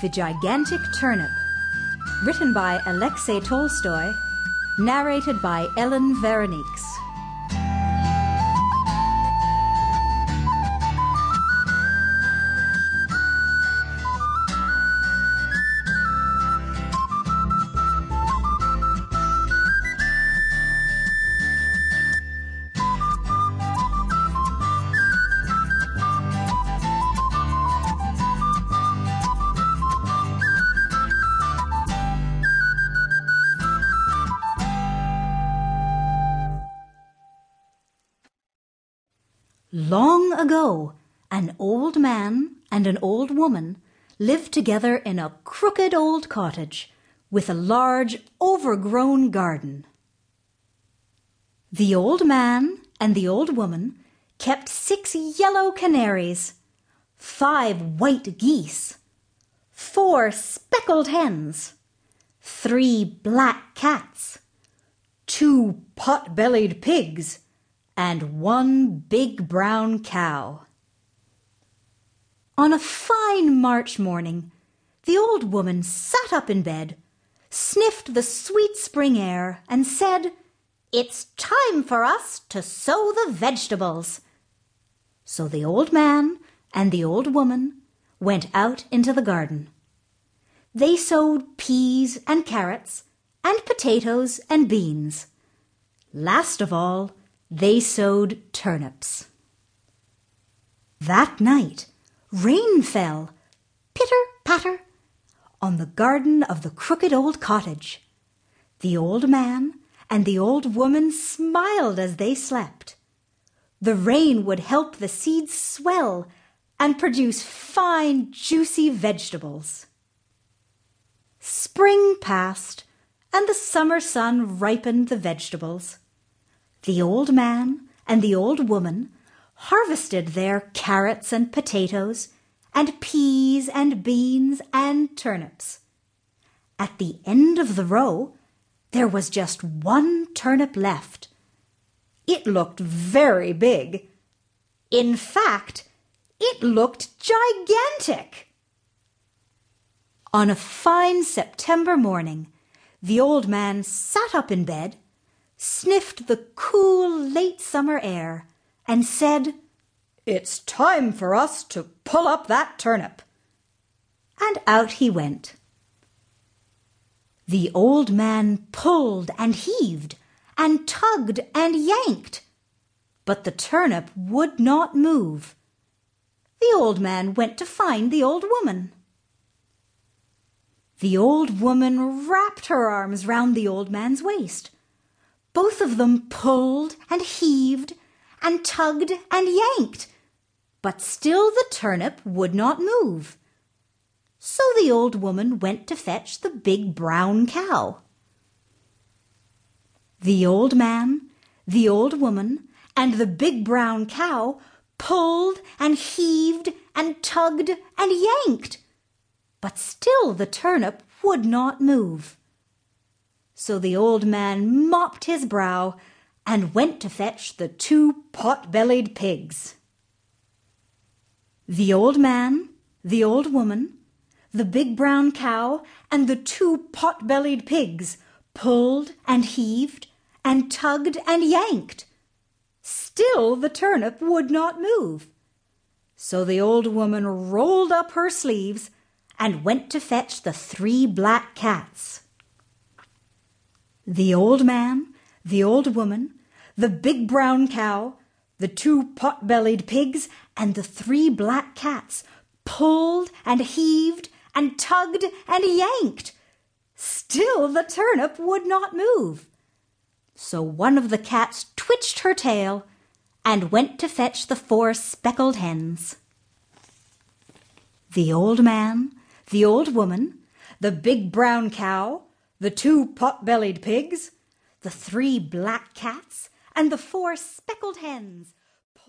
The Gigantic Turnip, written by Aleksei Tolstoy, narrated by Ellen Verenieks. Long ago, an old man and an old woman lived together in a crooked old cottage with a large overgrown garden. The old man and the old woman kept six yellow canaries, five white geese, four speckled hens, three black cats, two pot-bellied pigs, and one big brown cow. On a fine March morning, the old woman sat up in bed, sniffed the sweet spring air, and said, It's time for us to sow the vegetables. So the old man and the old woman went out into the garden. They sowed peas and carrots and potatoes and beans. Last of all, they sowed turnips. That night rain fell, pitter patter, on the garden of the crooked old cottage. The old man and the old woman smiled as they slept. The rain would help the seeds swell and produce fine, juicy vegetables. Spring passed, and the summer sun ripened the vegetables. The old man and the old woman harvested their carrots and potatoes and peas and beans and turnips. At the end of the row, there was just one turnip left. It looked very big. In fact, it looked gigantic. On a fine September morning, the old man sat up in bed sniffed the cool late summer air, and said, It's time for us to pull up that turnip. And out he went. The old man pulled and heaved, and tugged and yanked, but the turnip would not move. The old man went to find the old woman. The old woman wrapped her arms round the old man's waist both of them pulled and heaved and tugged and yanked, but still the turnip would not move. So the old woman went to fetch the big brown cow. The old man, the old woman, and the big brown cow pulled and heaved and tugged and yanked, but still the turnip would not move. So the old man mopped his brow and went to fetch the two pot-bellied pigs. The old man, the old woman, the big brown cow, and the two pot-bellied pigs pulled and heaved and tugged and yanked. Still the turnip would not move. So the old woman rolled up her sleeves and went to fetch the three black cats. The old man, the old woman, the big brown cow, the two pot-bellied pigs, and the three black cats pulled and heaved and tugged and yanked. Still the turnip would not move. So one of the cats twitched her tail and went to fetch the four speckled hens. The old man, the old woman, the big brown cow, the two pot-bellied pigs, the three black cats, and the four speckled hens